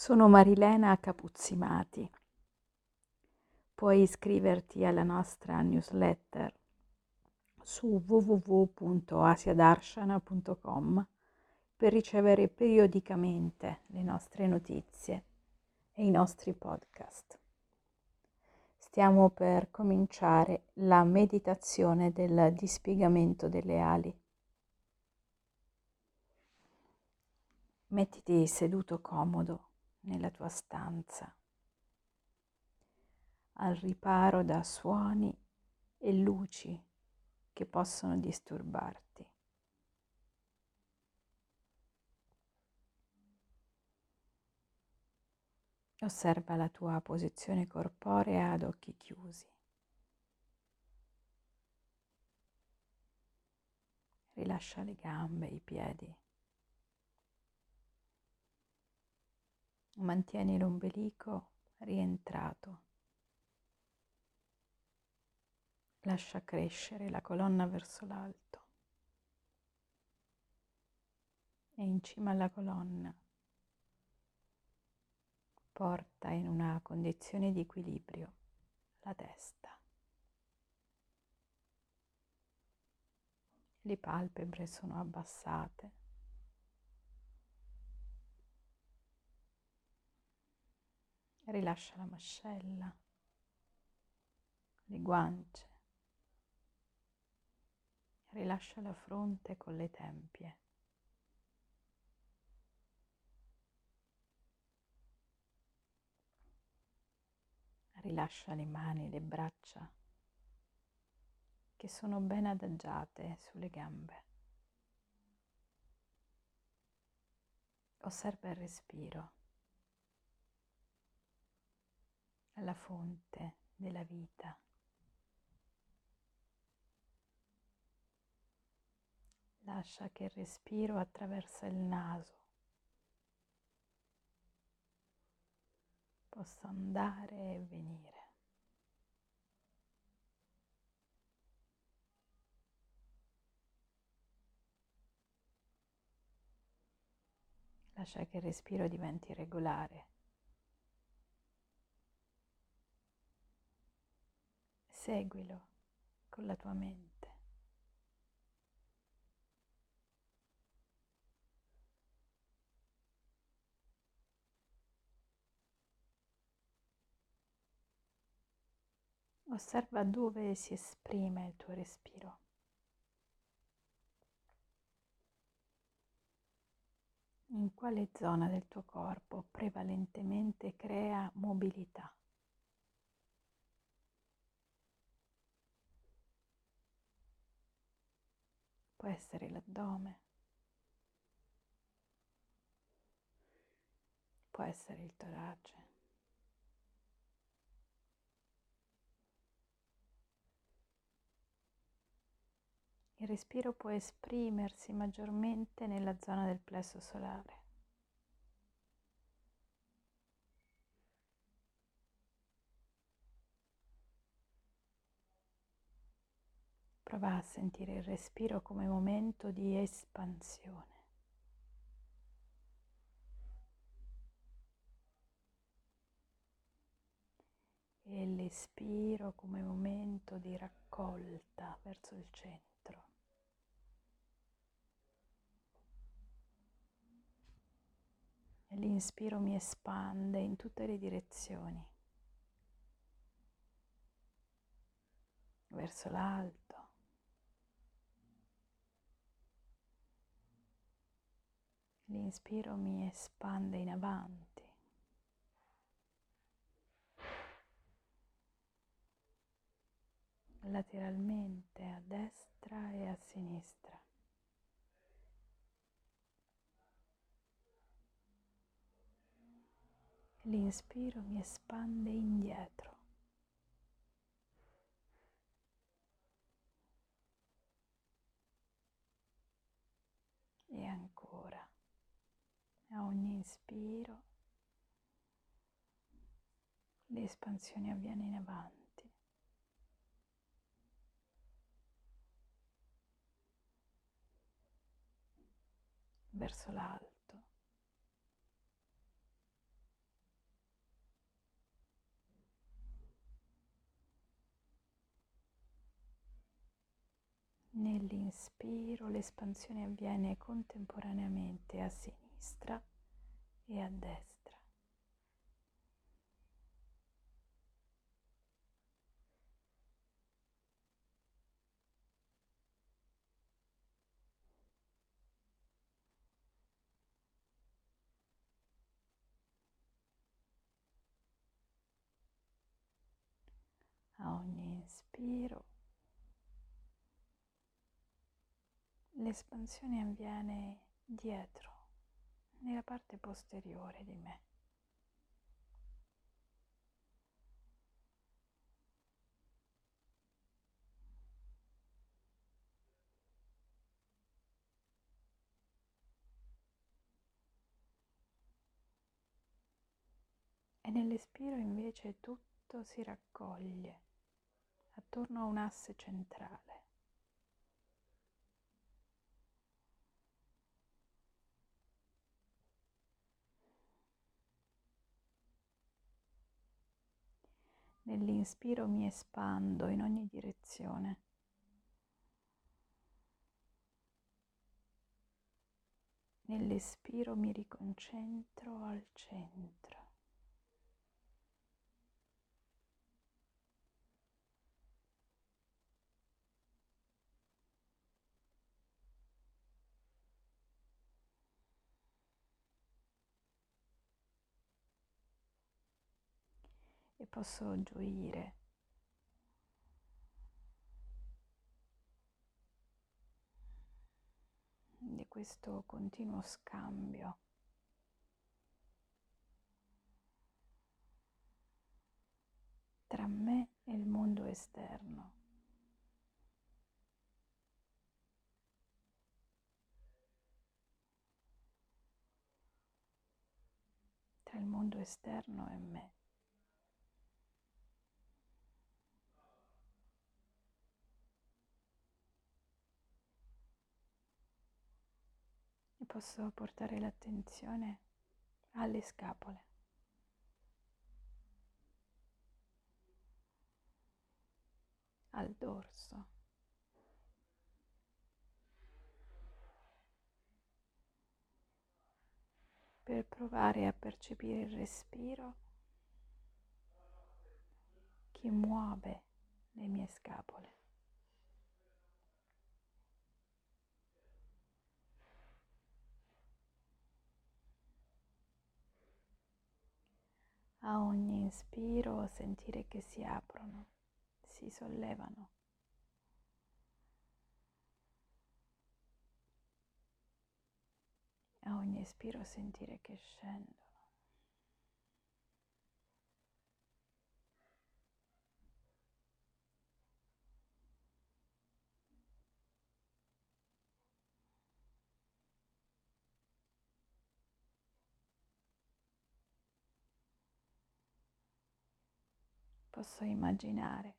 Sono Marilena Capuzzimati. Puoi iscriverti alla nostra newsletter su www.asiadarshana.com per ricevere periodicamente le nostre notizie e i nostri podcast. Stiamo per cominciare la meditazione del dispiegamento delle ali. Mettiti seduto comodo nella tua stanza, al riparo da suoni e luci che possono disturbarti. Osserva la tua posizione corporea ad occhi chiusi. Rilascia le gambe, i piedi. Mantieni l'ombelico rientrato. Lascia crescere la colonna verso l'alto. E in cima alla colonna porta in una condizione di equilibrio la testa. Le palpebre sono abbassate. Rilascia la mascella, le guance, rilascia la fronte con le tempie. Rilascia le mani, le braccia che sono ben adagiate sulle gambe. Osserva il respiro. Alla fonte della vita. Lascia che il respiro attraversa il naso possa andare e venire. Lascia che il respiro diventi regolare. Seguilo con la tua mente. Osserva dove si esprime il tuo respiro. In quale zona del tuo corpo prevalentemente crea mobilità? Può essere l'addome, può essere il torace. Il respiro può esprimersi maggiormente nella zona del plesso solare. Prova a sentire il respiro come momento di espansione. E l'espiro come momento di raccolta verso il centro. E l'inspiro mi espande in tutte le direzioni, verso l'alto L'inspiro mi espande in avanti. lateralmente a destra e a sinistra. L'inspiro mi espande indietro. E a ogni inspiro l'espansione avviene in avanti. verso l'alto. Nell'inspiro l'espansione avviene contemporaneamente a sinistra e a destra. A ogni inspiro l'espansione avviene dietro, nella parte posteriore di me. E nell'espiro invece tutto si raccoglie attorno a un asse centrale. Nell'inspiro mi espando in ogni direzione. Nell'espiro mi riconcentro al centro. e posso gioire di questo continuo scambio. tra me e il mondo esterno. Tra il mondo esterno e me. Posso portare l'attenzione alle scapole. al dorso. per provare a percepire il respiro che muove le mie scapole. A ogni inspiro sentire che si aprono, si sollevano. A ogni espiro sentire che scendono. Posso immaginare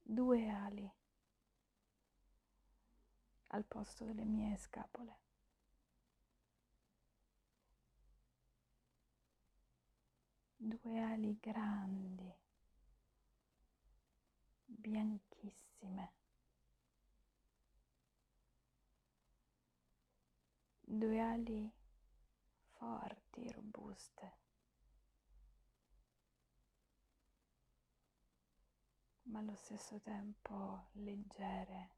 due ali al posto delle mie scapole. Due ali grandi, bianchissime. Due ali forti, robuste. Ma allo stesso tempo leggere.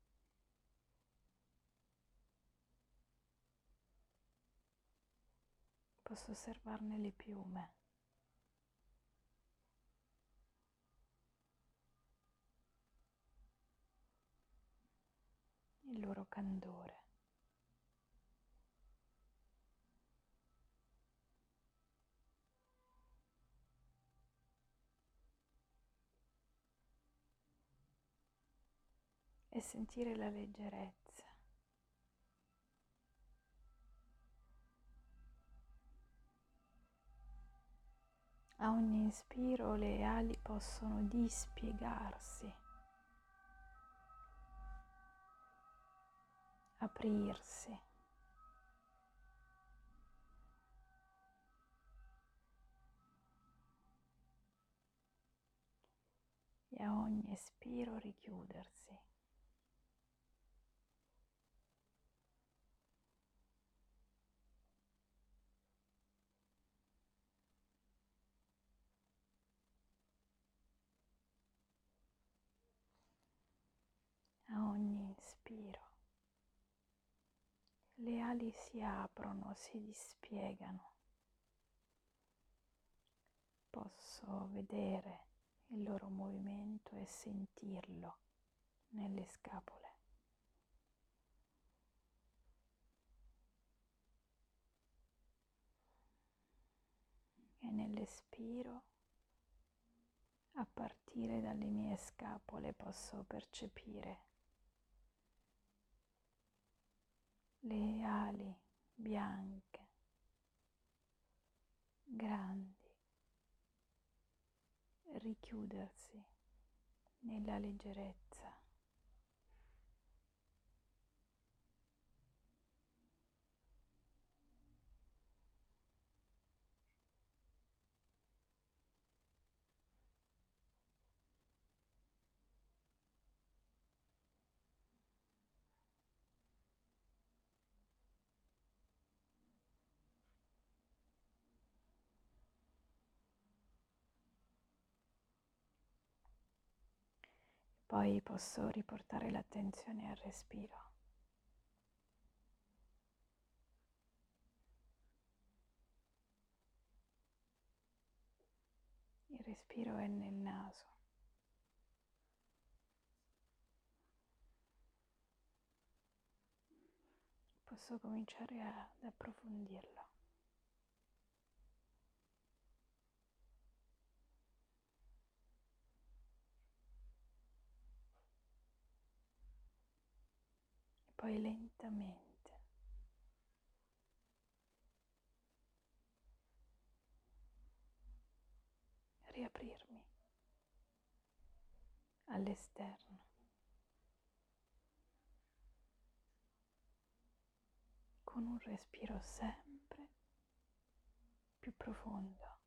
Posso osservarne le piume. Il loro candore. E sentire la leggerezza. A ogni inspiro le ali possono dispiegarsi, aprirsi. E a ogni espiro richiudersi. Le ali si aprono, si dispiegano. Posso vedere il loro movimento e sentirlo nelle scapole. E nell'espiro, a partire dalle mie scapole, posso percepire le ali bianche, grandi, richiudersi nella leggerezza. Poi posso riportare l'attenzione al respiro. Il respiro è nel naso. Posso cominciare ad approfondirlo. Poi lentamente riaprirmi all'esterno. con un respiro sempre più profondo.